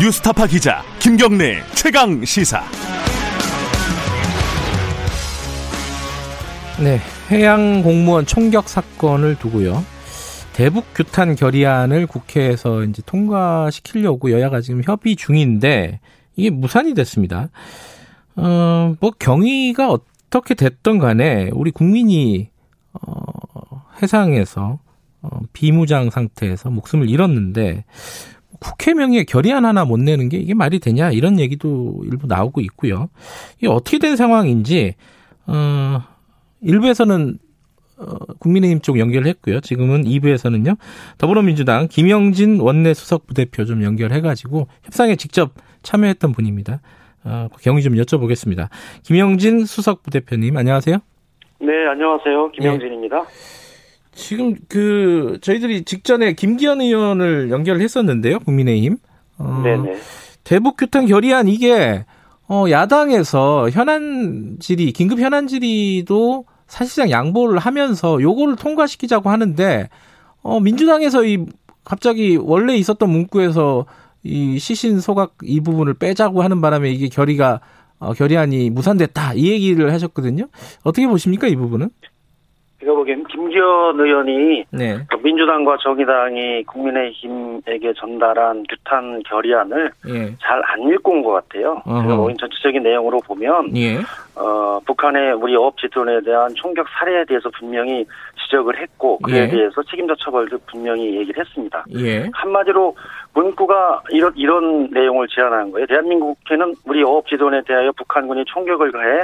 뉴스타파 기자 김경래 최강 시사. 네, 해양 공무원 총격 사건을 두고요. 대북 규탄 결의안을 국회에서 이제 통과시키려고 여야가 지금 협의 중인데 이게 무산이 됐습니다. 어, 뭐 경위가 어떻게 됐던 간에 우리 국민이 어, 해상에서 어, 비무장 상태에서 목숨을 잃었는데 국회 명의의 결의안 하나 못 내는 게 이게 말이 되냐 이런 얘기도 일부 나오고 있고요. 이게 어떻게 된 상황인지 어, 일부에서는 어, 국민의힘 쪽 연결했고요. 지금은 2부에서는요. 더불어민주당 김영진 원내 수석 부대표 좀 연결해가지고 협상에 직접 참여했던 분입니다. 어, 경위 좀 여쭤보겠습니다. 김영진 수석 부대표님 안녕하세요. 네, 안녕하세요. 김영진입니다. 네. 지금 그 저희들이 직전에 김기현 의원을 연결했었는데요. 국민의힘. 어, 네네. 대북 규탄 결의안 이게 어, 야당에서 현안 질의, 긴급 현안 질의도 사실상 양보를 하면서 요거를 통과시키자고 하는데 어 민주당에서 이 갑자기 원래 있었던 문구에서 이 시신 소각 이 부분을 빼자고 하는 바람에 이게 결의가 어, 결의안이 무산됐다 이 얘기를 하셨거든요. 어떻게 보십니까 이 부분은? 제가 보기엔 김기현 의원이 네. 그 민주당과 정의당이 국민의힘에게 전달한 규탄 결의안을 예. 잘안 읽고 온 것 같아요. 어허. 제가 보기엔 전체적인 내용으로 보면 예. 어, 북한의 우리 어업지도에 대한 총격 사례에 대해서 분명히 지적을 했고 그에 예. 대해서 책임자 처벌도 분명히 얘기를 했습니다. 예. 한마디로 문구가 이런 이런 내용을 제안한 거예요. 대한민국 국회는 우리 어업지도에 대하여 북한군이 총격을 가해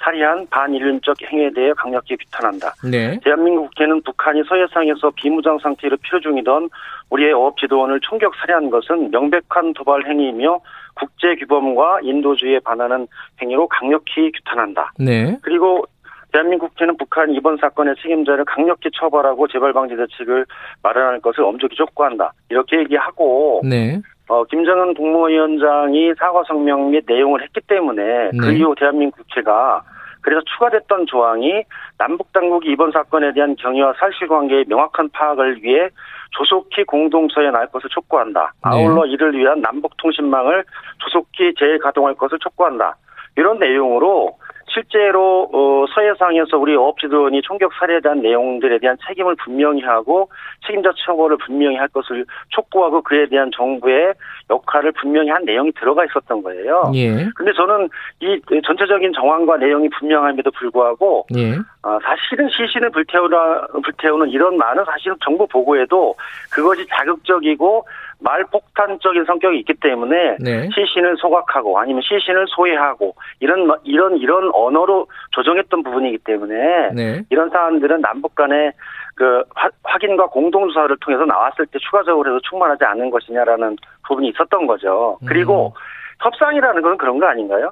살해한 반인륜적 행위에 대해 강력히 규탄한다. 네. 대한민국 국회는 북한이 서해상에서 비무장 상태로 피로 중이던 우리의 어업 지도원을 총격 살해한 것은 명백한 도발 행위이며 국제 규범과 인도주의에 반하는 행위로 강력히 규탄한다. 네. 그리고 대한민국 국회는 북한 이번 사건의 책임자를 강력히 처벌하고 재발 방지 대책을 마련할 것을 엄격히 촉구한다. 이렇게 얘기하고 네. 어, 김정은 국무위원장이 사과 성명 및 내용을 했기 때문에 그 네. 이후 대한민국 국회가 그래서 추가됐던 조항이 남북 당국이 이번 사건에 대한 경위와 사실관계의 명확한 파악을 위해 조속히 공동서에 날 것을 촉구한다. 네. 아울러 이를 위한 남북 통신망을 조속히 재가동할 것을 촉구한다. 이런 내용으로 실제로 어, 서해상에서 우리 어업지도원이 총격 살해에 대한 내용들에 대한 책임을 분명히 하고 책임자 처벌을 분명히 할 것을 촉구하고 그에 대한 정부의 역할을 분명히 한 내용이 들어가 있었던 거예요. 예. 근데 저는 이 전체적인 정황과 내용이 분명함에도 불구하고 예. 어, 사실은 시신을 불태우라 불태우는 이런 많은 사실은 정부 보고에도 그것이 자극적이고 말폭탄적인 성격이 있기 때문에 네. 시신을 소각하고 아니면 시신을 소외하고 이런 이런 이런 언어로 조정했던 부분이기 때문에 네. 이런 사안들은 남북 간의 그 화- 확인과 공동 조사를 통해서 나왔을 때 추가적으로 해도 충분하지 않은 것이냐라는 부분이 있었던 거죠. 그리고 협상이라는 건 그런 거 아닌가요?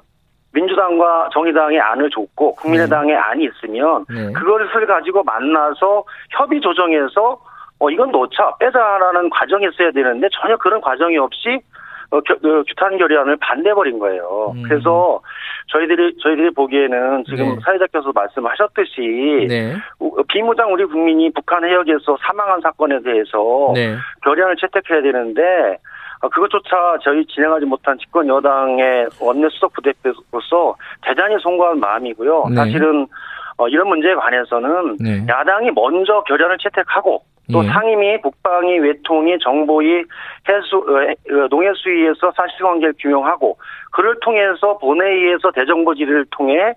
민주당과 정의당의 안을 줬고 국민의당의 안이 있으면 네. 그것을 가지고 만나서 협의 조정해서 어 이건 놓자 빼자라는 과정이 있어야 되는데 전혀 그런 과정이 없이 어, 겨, 그 규탄 결의안을 반대버린 거예요. 음. 그래서 저희들이 저희들이 보기에는 지금 네. 사회자께서 말씀하셨듯이 네. 우- 비무장 우리 국민이 북한 해역에서 사망한 사건에 대해서 네. 결의안을 채택해야 되는데 어, 그것조차 저희 진행하지 못한 집권 여당의 원내 수석 부대표로서 대단히 송구한 마음이고요. 네. 사실은 어, 이런 문제에 관해서는 네. 야당이 먼저 결의안을 채택하고 또 예. 상임위, 국방위, 외통위, 정보위, 해수, 어, 해- 어, 농해수위에서 사실관계를 규명하고 그를 통해서 본회의에서 대정부 질의를 통해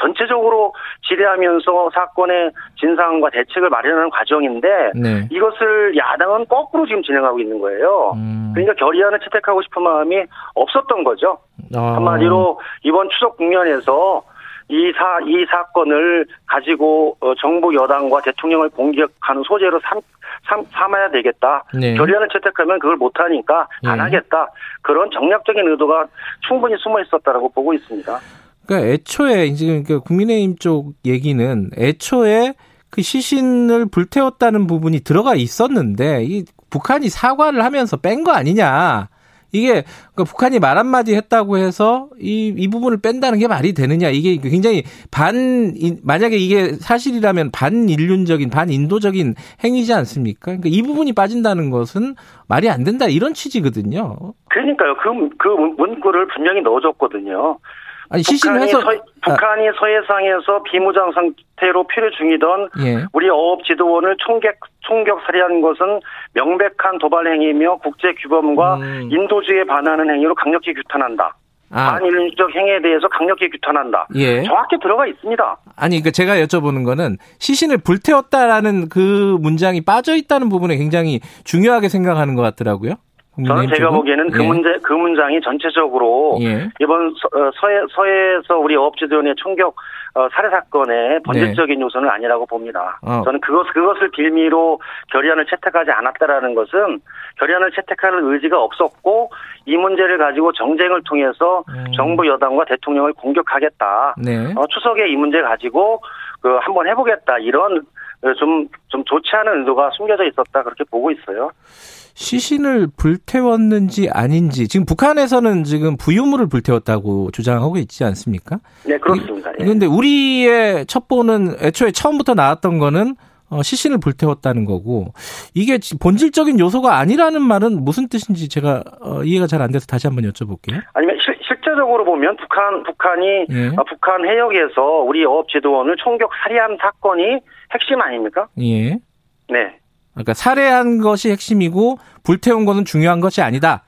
전체적으로 질의하면서 사건의 진상과 대책을 마련하는 과정인데 네. 이것을 야당은 거꾸로 지금 진행하고 있는 거예요. 음. 그러니까 결의안을 채택하고 싶은 마음이 없었던 거죠. 아. 한마디로 이번 추석 국면에서 이 사, 이 사건을 가지고 어, 정부 여당과 대통령을 공격하는 소재로 삼, 삼, 삼아야 되겠다. 네. 결의안을 채택하면 그걸 못하니까 안 예. 하겠다. 그런 정략적인 의도가 충분히 숨어 있었다라고 보고 있습니다. 그러니까 애초에 이제 그 국민의힘 쪽 얘기는 애초에 그 시신을 불태웠다는 부분이 들어가 있었는데 이 북한이 사과를 하면서 뺀 거 아니냐 이게 그러니까 북한이 말 한마디 했다고 해서 이, 이 부분을 뺀다는 게 말이 되느냐. 이게 굉장히 반, 만약에 이게 사실이라면 반인륜적인, 반인도적인 행위지 않습니까? 그러니까 이 부분이 빠진다는 것은 말이 안 된다. 이런 취지거든요. 그러니까요. 그, 그 문구를 분명히 넣어줬거든요. 아니 시신을 해서 서, 북한이 아. 서해상에서 비무장 상태로 표류 중이던 예. 우리 어업 지도원을 총격 총격 살해한 것은 명백한 도발 행위며 국제 규범과 음. 인도주의에 반하는 행위로 강력히 규탄한다. 아. 반인륜적 행위에 대해서 강력히 규탄한다. 예. 정확히 들어가 있습니다. 아니, 그 제가 여쭤보는 거는 시신을 불태웠다라는 그 문장이 빠져 있다는 부분에 굉장히 중요하게 생각하는 것 같더라고요. 저는 제가 보기에는 그 예. 문제 그 문장이 전체적으로 예. 이번 서, 어, 서해 서해에서 우리 어업지도원의 총격 어, 살해 사건의 본질적인 네. 요소는 아니라고 봅니다. 어. 저는 그것 그것을 빌미로 결의안을 채택하지 않았다라는 것은 결의안을 채택할 의지가 없었고 이 문제를 가지고 정쟁을 통해서 음. 정부 여당과 대통령을 공격하겠다. 네. 어, 추석에 이 문제 가지고 그 한번 해보겠다 이런 좀좀 좀 좋지 않은 의도가 숨겨져 있었다 그렇게 보고 있어요. 시신을 불태웠는지 아닌지 지금 북한에서는 지금 부유물을 불태웠다고 주장하고 있지 않습니까? 네, 그렇습니다. 그런데 예. 우리의 첩보는 애초에 처음부터 나왔던 거는 어, 시신을 불태웠다는 거고 이게 본질적인 요소가 아니라는 말은 무슨 뜻인지 제가 어, 이해가 잘 안 돼서 다시 한번 여쭤볼게요. 아니면 실, 실제적으로 보면 북한 북한이 예. 어, 북한 해역에서 우리 어업 지도원을 총격 살해한 사건이 핵심 아닙니까? 예. 네. 그러니까 살해한 것이 핵심이고 불태운 것은 중요한 것이 아니다.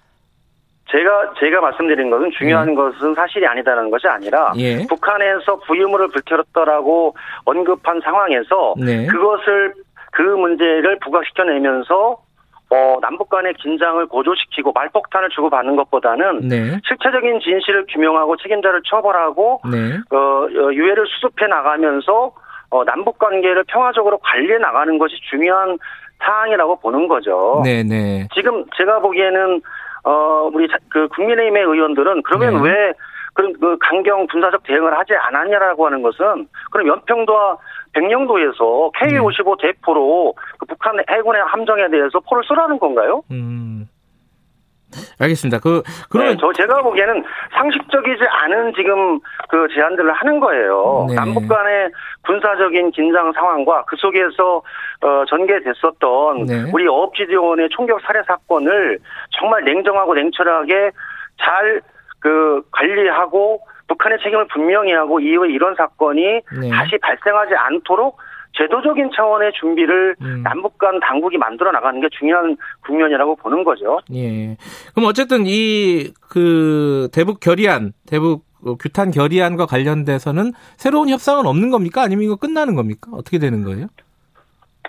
제가 제가 말씀드린 것은 중요한 예. 것은 사실이 아니다는 것이 아니라 예. 북한에서 부유물을 불태웠다라고 언급한 상황에서 네. 그것을 그 문제를 부각시켜내면서 어, 남북 간의 긴장을 고조시키고 말폭탄을 주고받는 것보다는 네. 실체적인 진실을 규명하고 책임자를 처벌하고 네. 어, 어 유해를 수습해 나가면서 어, 남북 관계를 평화적으로 관리해 나가는 것이 중요한 사항이라고 보는 거죠. 네네. 지금 제가 보기에는 어 우리 그 국민의힘의 의원들은 그러면 네. 왜 그런 그 강경 군사적 대응을 하지 않았냐라고 하는 것은 그럼 연평도와 백령도에서 K-55 대포로 그 북한 해군의 함정에 대해서 포를 쏘라는 건가요? 음. 알겠습니다. 그 그러면 네, 저 제가 보기에는 상식적이지 않은 지금 그 제안들을 하는 거예요. 네. 남북 간의 군사적인 긴장 상황과 그 속에서 어 전개됐었던 네. 우리 어업지대원의 총격 살해 사건을 정말 냉정하고 냉철하게 잘 그 관리하고 북한의 책임을 분명히 하고 이후에 이런 사건이 네. 다시 발생하지 않도록 제도적인 차원의 준비를 음. 남북 간 당국이 만들어 나가는 게 중요한 국면이라고 보는 거죠. 예. 그럼 어쨌든 이 그 대북 결의안, 대북 규탄 결의안과 관련돼서는 새로운 협상은 없는 겁니까? 아니면 이거 끝나는 겁니까? 어떻게 되는 거예요?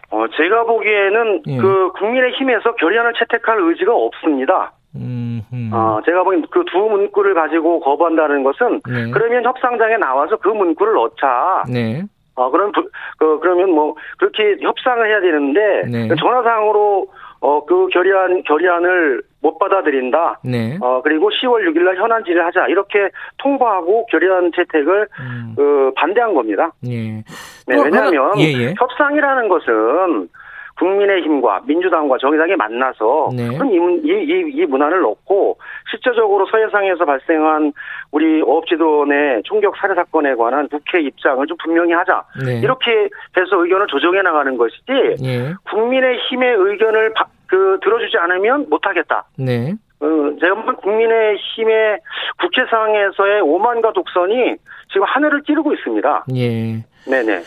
어, 제가 보기에는 예. 그 국민의 힘에서 결의안을 채택할 의지가 없습니다. 음, 음. 어, 제가 보기엔 그두 문구를 가지고 거부한다는 것은 네. 그러면 협상장에 나와서 그 문구를 넣자. 네. 어, 그럼, 그, 그러면 뭐, 그렇게 협상을 해야 되는데, 네. 전화상으로, 어, 그 결의안, 결의안을 못 받아들인다. 네. 어, 그리고 10월 6일 날 현안질을 하자. 이렇게 통보하고 결의안 채택을, 음. 그, 반대한 겁니다. 예. 네, 왜냐하면, 예, 예. 협상이라는 것은, 국민의힘과 민주당과 정의당이 만나서 네. 이, 이, 이, 문안을 넣고 실제적으로 서해상에서 발생한 우리 어업지도원의 총격 살해 사건에 관한 국회 입장을 좀 분명히 하자. 네. 이렇게 해서 의견을 조정해 나가는 것이지 네. 국민의힘의 의견을 바, 그 들어주지 않으면 못하겠다. 네. 어, 제가 국민의힘의 국회상에서의 오만과 독선이 지금 하늘을 찌르고 있습니다. 예. 네네.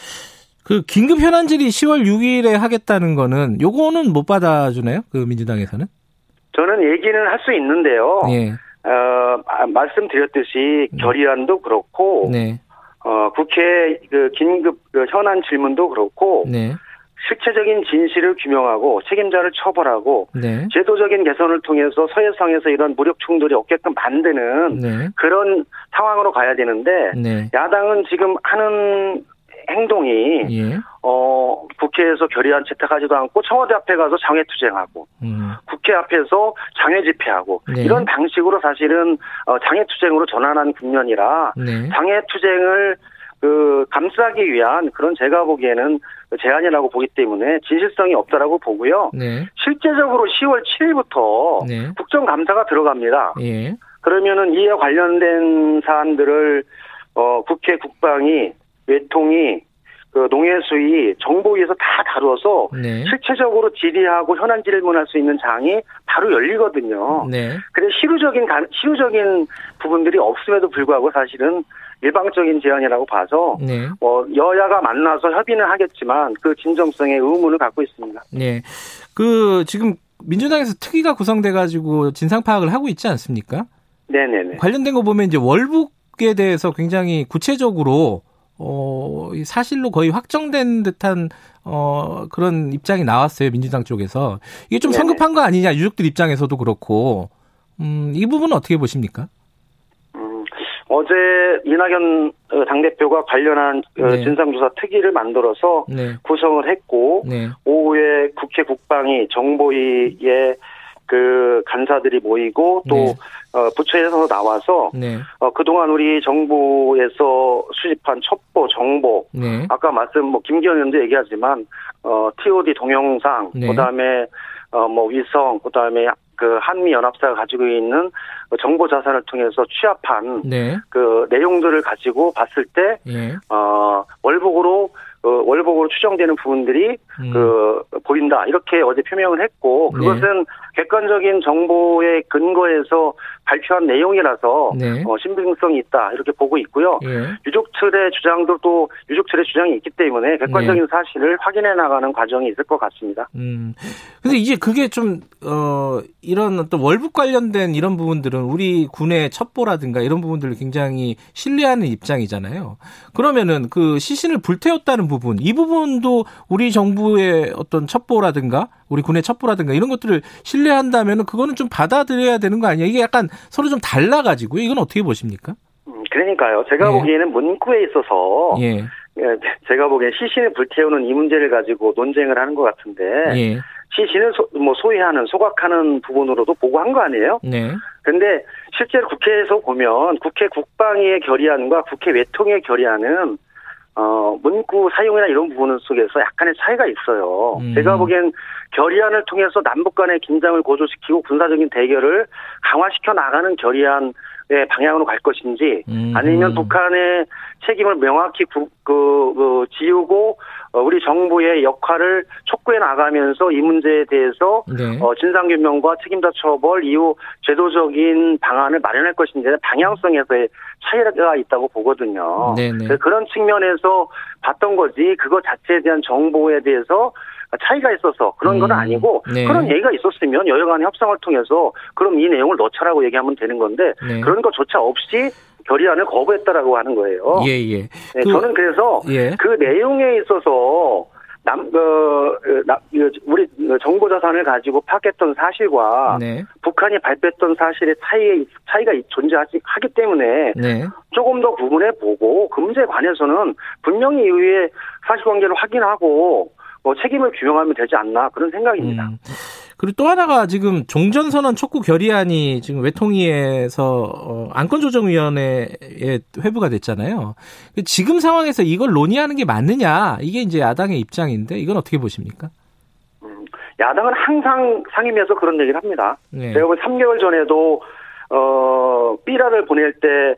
그 긴급 현안질이 10월 6일에 하겠다는 거는 요거는 못 받아주나요? 그 민주당에서는? 저는 얘기는 할 수 있는데요. 예. 어, 말씀드렸듯이 네. 결의안도 그렇고, 네. 어, 국회 그 긴급 그 현안 질문도 그렇고, 네. 실체적인 진실을 규명하고 책임자를 처벌하고 네. 제도적인 개선을 통해서 서해상에서 이런 무력 충돌이 없게끔 만드는 네. 그런 상황으로 가야 되는데 네. 야당은 지금 하는 행동이 예. 어 국회에서 결의안 채택하지도 않고 청와대 앞에 가서 장애 투쟁하고 음. 국회 앞에서 장애 집회하고 네. 이런 방식으로 사실은 어 장애 투쟁으로 전환한 국면이라 네. 장애 투쟁을 그 감싸기 위한 그런 제가 보기에는 제안이라고 보기 때문에 진실성이 없다라고 보고요. 네. 실 실제적으로 10월 7일부터 네. 국정감사가 들어갑니다. 예. 그러면은 이에 관련된 사안들을 어, 국회 국방이 외통이 그 농해수위 정보위에서 다 다루어서 네. 실체적으로 질의하고 현안 질문할 수 있는 장이 바로 열리거든요. 네. 그래서 실효적인 가- 실효적인 부분들이 없음에도 불구하고 사실은 일방적인 제안이라고 봐서 네. 어, 여야가 만나서 협의는 하겠지만 그 진정성에 의문을 갖고 있습니다. 네. 그 지금 민주당에서 특위가 구성돼 가지고 진상 파악을 하고 있지 않습니까? 네네네. 관련된 거 보면 이제 월북에 대해서 굉장히 구체적으로 어, 이 사실로 거의 확정된 듯한 어, 그런 입장이 나왔어요. 민주당 쪽에서. 이게 좀 네네. 성급한 거 아니냐. 유족들 입장에서도 그렇고. 음, 이 부분은 어떻게 보십니까? 음, 어제 이낙연 어, 당대표가 관련한 어, 네. 진상조사 특위를 만들어서 네. 구성을 했고 네. 오후에 국회 국방위 정보위에 그 간사들이 모이고 또 네. 어, 부처에서 나와서 네. 어, 그동안 우리 정부에서 수집한 첩보 정보 네. 아까 말씀 뭐 김기현 의원도 얘기하지만 어 TOD 동영상 네. 그다음에 어 뭐 위성 그다음에 그 한미 연합사가 가지고 있는 그 정보 자산을 통해서 취합한 네. 그 내용들을 가지고 봤을 때 예. 어 월북으로 어, 월북으로 추정되는 부분들이 음. 그 보인다 이렇게 어제 표명을 했고 네. 그것은 객관적인 정보의 근거에서 발표한 내용이라서 네. 어, 신빙성이 있다 이렇게 보고 있고요. 예. 유족 측의 주장도 또 유족 측의 주장이 있기 때문에 객관적인 사실을 확인해 나가는 과정이 있을 것 같습니다. 음. 근데 이제 그게 좀, 어, 이런 어떤 월북 관련된 이런 부분들은 우리 군의 첩보라든가 이런 부분들을 굉장히 신뢰하는 입장이잖아요. 그러면은 그 시신을 불태웠다는 부분, 이 부분도 우리 정부의 어떤 첩보라든가 우리 군의 첩보라든가 이런 것들을 신뢰한다면은 그거는 좀 받아들여야 되는 거 아니에요? 이게 약간 서로 좀 달라가지고요. 이건 어떻게 보십니까? 음, 그러니까요. 제가 예. 보기에는 문구에 있어서 예. 예, 제가 보기엔 시신을 불태우는 이 문제를 가지고 논쟁을 하는 것 같은데 예. 시신을 소, 뭐 소유하는 소각하는 부분으로도 보고한 거 아니에요? 네. 근데 실제로 국회에서 보면 국회 국방위의 결의안과 국회 외통의 결의안은 어 문구 사용이나 이런 부분 속에서 약간의 차이가 있어요. 음. 제가 보기엔 결의안을 통해서 남북 간의 긴장을 고조시키고 군사적인 대결을 강화시켜 나가는 결의안 의 방향으로 갈 것인지 음. 아니면 북한의 책임을 명확히 구, 그, 그 지우고 어, 우리 정부의 역할을 촉구해 나가면서 이 문제에 대해서 네. 어, 진상규명과 책임자 처벌 이후 제도적인 방안을 마련할 것인지 방향성에서의 차이가 있다고 보거든요. 네네. 그래서 그런 측면에서 봤던 거지 그거 자체에 대한 정보에 대해서 차이가 있어서 그런 건 음, 아니고 네. 그런 얘기가 있었으면 여야 간의 협상을 통해서 그럼 이 내용을 넣자라고 얘기하면 되는 건데 네. 그런 것조차 없이 결의안을 거부했다라고 하는 거예요. 예, 예. 네, 그- 저는 그래서 예. 그 내용에 있어서 남, 어, 나- 그 우리 정보 자산을 가지고 파악했던 사실과 네. 북한이 발표했던 사실의 차이, 차이가 존재하기 하기 때문에 네. 조금 더 구분해 보고 그 문제에 관해서는 분명히 이후에 사실관계를 확인하고 뭐 책임을 규명하면 되지 않나 그런 생각입니다. 음. 그리고 또 하나가 지금 종전선언 촉구 결의안이 지금 외통위에서 어, 안건조정위원회에 회부가 됐잖아요. 지금 상황에서 이걸 논의하는 게 맞느냐 이게 이제 야당의 입장인데 이건 어떻게 보십니까? 음, 야당은 항상 상임위에서 그런 얘기를 합니다. 네. 제가 볼 3개월 전에도 어 삐라를 보낼 때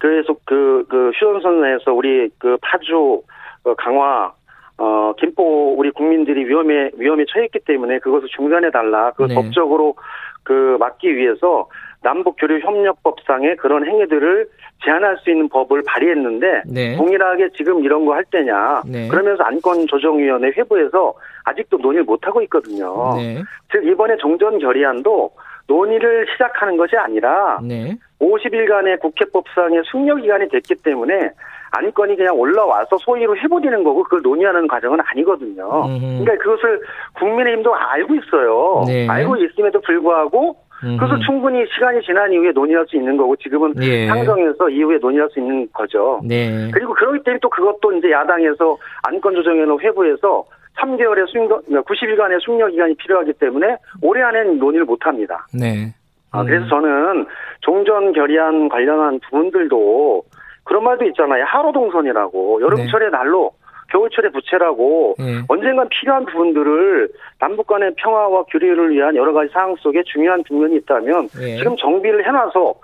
계속 그, 그 휴전선에서 우리 그 파주 어, 강화 어 김포 우리 국민들이 위험에 위험에 처했기 때문에 그것을 중단해 달라. 그 네. 법적으로 그 막기 위해서 남북 교류 협력법상의 그런 행위들을 제한할 수 있는 법을 발의했는데 네. 동일하게 지금 이런 거 할 때냐. 네. 그러면서 안건조정위원회 회부에서 아직도 논의를 못 하고 있거든요. 네. 즉 이번에 종전 결의안도 논의를 시작하는 것이 아니라 네. 50일간의 국회법상의 숙려 기간이 됐기 때문에 안건이 그냥 올라와서 소위로 해버리는 거고 그걸 논의하는 과정은 아니거든요. 음흠. 그러니까 그것을 국민의힘도 알고 있어요. 네. 알고 있음에도 불구하고 그것을. 충분히 시간이 지난 이후에 논의할 수 있는 거고 지금은 예. 상정해서 이후에 논의할 수 있는 거죠. 네. 그리고 그러기 때문에 또 그것도 이제 야당에서 안건 조정위원회 회부해서 3개월의 숙려, 90일간의 숙려 기간이 필요하기 때문에 올해 안에는 논의를 못 합니다. 네. 아, 음. 그래서 저는 종전 결의안 관련한 부분들도 그런 말도 있잖아요. 하루 동선이라고 여름철의 날로 겨울철의 부채라고 예. 언젠간 필요한 부분들을 남북 간의 평화와 교류를 위한 여러 가지 사항 속에 중요한 부분이 있다면 예. 지금 정비를 해놔서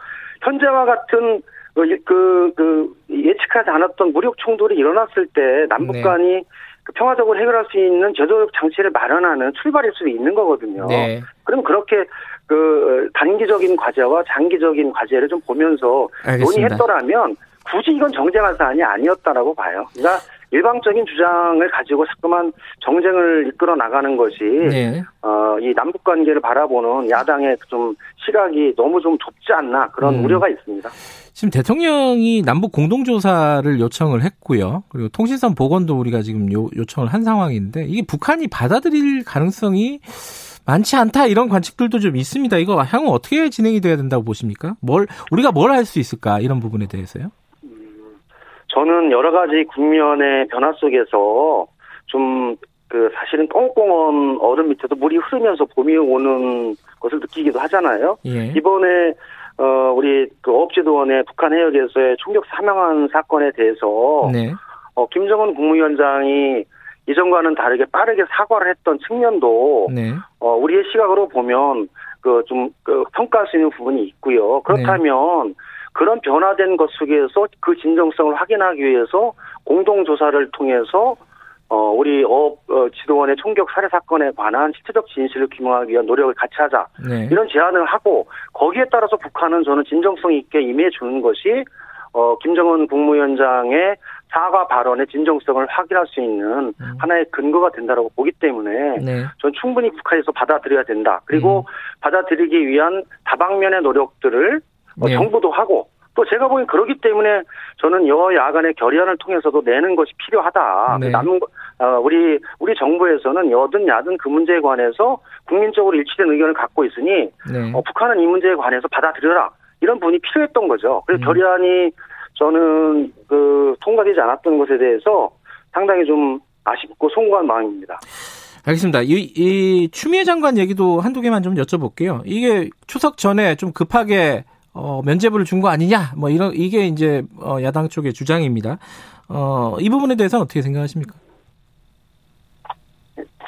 현재와 같은 그, 그, 그 예측하지 않았던 무력 충돌이 일어났을 때 남북 네. 간이 그 평화적으로 해결할 수 있는 제도적 장치를 마련하는 출발일 수도 있는 거거든요. 네. 그럼 그렇게 그 단기적인 과제와 장기적인 과제를 좀 보면서 알겠습니다. 논의했더라면 굳이 이건 정쟁할 사안이 아니었다라고 봐요. 그러니까 일방적인 주장을 가지고 자꾸만 정쟁을 이끌어 나가는 것이 네. 어, 이 남북 관계를 바라보는 야당의 좀 시각이 너무 좀 좁지 않나 그런 음. 우려가 있습니다. 지금 대통령이 남북 공동조사를 요청을 했고요. 그리고 통신선 복원도 우리가 지금 요, 요청을 한 상황인데 이게 북한이 받아들일 가능성이 많지 않다 이런 관측들도 좀 있습니다. 이거 향후 어떻게 진행이 돼야 된다고 보십니까? 뭘 우리가 뭘 할 수 있을까 이런 부분에 대해서요? 저는 여러 가지 국면의 변화 속에서 좀 그 사실은 꽁꽁한 얼음 밑에도 물이 흐르면서 봄이 오는 것을 느끼기도 하잖아요. 예. 이번에 어 우리 그 어업지도원의 북한 해역에서의 총격 사망한 사건에 대해서 네. 어 김정은 국무위원장이 이전과는 다르게 빠르게 사과를 했던 측면도 네. 어 우리의 시각으로 보면 그좀그 평가할 수 있는 부분이 있고요. 그렇다면 그런 변화된 것 속에서 그 진정성을 확인하기 위해서 공동 조사를 통해서 어 우리 어업 어, 지도원의 총격 살해 사건에 관한 실체적 진실을 규명하기 위한 노력을 같이 하자. 네. 이런 제안을 하고 거기에 따라서 북한은 저는 진정성 있게 임해 주는 것이 어 김정은 국무위원장의 사과 발언의 진정성을 확인할 수 있는 음. 하나의 근거가 된다고 보기 때문에 네. 전 충분히 북한에서 받아들여야 된다. 그리고 음. 받아들이기 위한 다방면의 노력들을 어, 네. 정부도 하고 또 제가 보기엔 그렇기 때문에 저는 여야 간의 결의안을 통해서도 내는 것이 필요하다. 네. 남 어, 우리 우리 정부에서는 여든 야든 그 문제에 관해서 국민적으로 일치된 의견을 갖고 있으니 네. 어, 북한은 이 문제에 관해서 받아들여라 이런 부분이 필요했던 거죠. 그래서 음. 결의안이 저는 그 통과되지 않았던 것에 대해서 상당히 좀 아쉽고 송구한 마음입니다. 알겠습니다. 이, 이 추미애 장관 얘기도 한두 개만 좀 여쭤볼게요. 이게 추석 전에 좀 급하게 어, 면제부를 준 거 아니냐? 뭐 이런 이게 이제 어, 야당 쪽의 주장입니다. 어, 이 부분에 대해서는 어떻게 생각하십니까?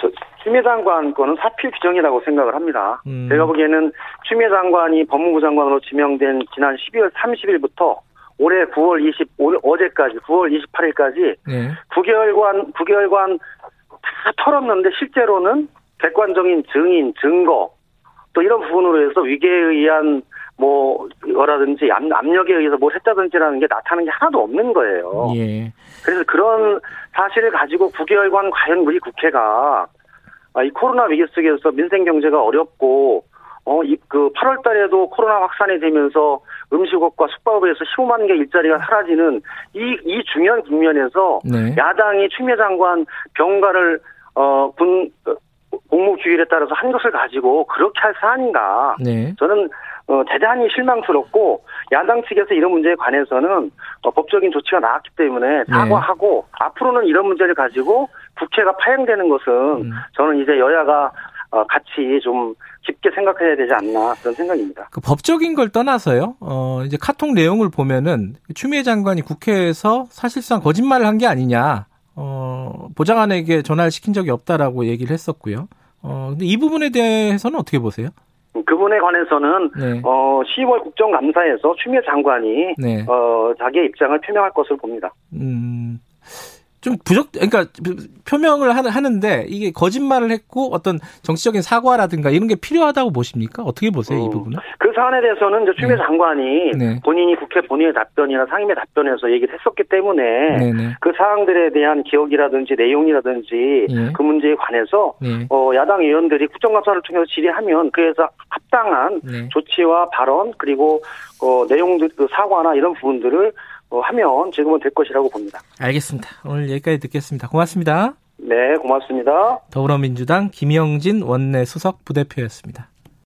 저, 추미애 장관 거는 사필 규정이라고 생각을 합니다. 음. 제가 보기에는 추미애 장관이 법무부 장관으로 지명된 지난 12월 30일부터 올해 9월 20 오늘 어제까지 9월 28일까지 네. 9개월간 9개월간 다 털었는데 실제로는 객관적인 증인 증거 또 이런 부분으로 해서 위계에 의한 뭐 이거라든지 압- 압력에 의해서 뭘 했다든지라는 게 나타나는 게 하나도 없는 거예요. 예. 그래서 그런 사실을 가지고 9개월간 과연 우리 국회가 아, 이 코로나 위기 속에서 민생 경제가 어렵고 어, 이, 그 8월 달에도 코로나 확산이 되면서 음식업과 숙박업에서 15만 개 일자리가 사라지는 이, 이 중요한 국면에서 네. 야당이 추미애 장관 병가를 어, 군 어, 공무 규율에 따라서 한 것을 가지고 그렇게 할 사안인가? 네. 저는 어, 대단히 실망스럽고 야당 측에서 이런 문제에 관해서는 어, 법적인 조치가 나왔기 때문에 사과하고 앞으로는 이런 문제를 가지고 국회가 파행되는 것은 음. 저는 이제 여야가 어, 같이 좀 깊게 생각해야 되지 않나 그런 생각입니다. 그 법적인 걸 떠나서요. 어, 이제 카톡 내용을 보면은 추미애 장관이 국회에서 사실상 거짓말을 한 게 아니냐. 어, 보좌관에게 전화를 시킨 적이 없다라고 얘기를 했었고요. 어, 근데 이 부분에 대해서는 어떻게 보세요? 그분에 관해서는 네. 어, 10월 국정감사에서 추미애 장관이 네. 어, 자기의 입장을 표명할 것으로 봅니다. 음, 좀 부적, 그러니까 표명을 하는- 하는데 이게 거짓말을 했고 어떤 정치적인 사과라든가 이런 게 필요하다고 보십니까? 어떻게 보세요, 이 음. 부분은? 그 사안에 대해서는 이제 추미애 네. 장관이 네. 본인이 국회 본인의 답변이나 상임의 답변에서 얘기를 했었기 때문에 네네. 그 사항들에 대한 기억이라든지 내용이라든지 예. 그 문제에 관해서 네. 어, 야당 의원들이 국정감사를 통해서 질의하면 그에서 합당한 네. 조치와 발언 그리고 어, 내용들 그 사과나 이런 부분들을 어, 하면 지금은 될 것이라고 봅니다. 알겠습니다. 오늘 여기까지 듣겠습니다. 고맙습니다. 네, 고맙습니다. 더불어민주당 김영진 원내 수석 부대표였습니다.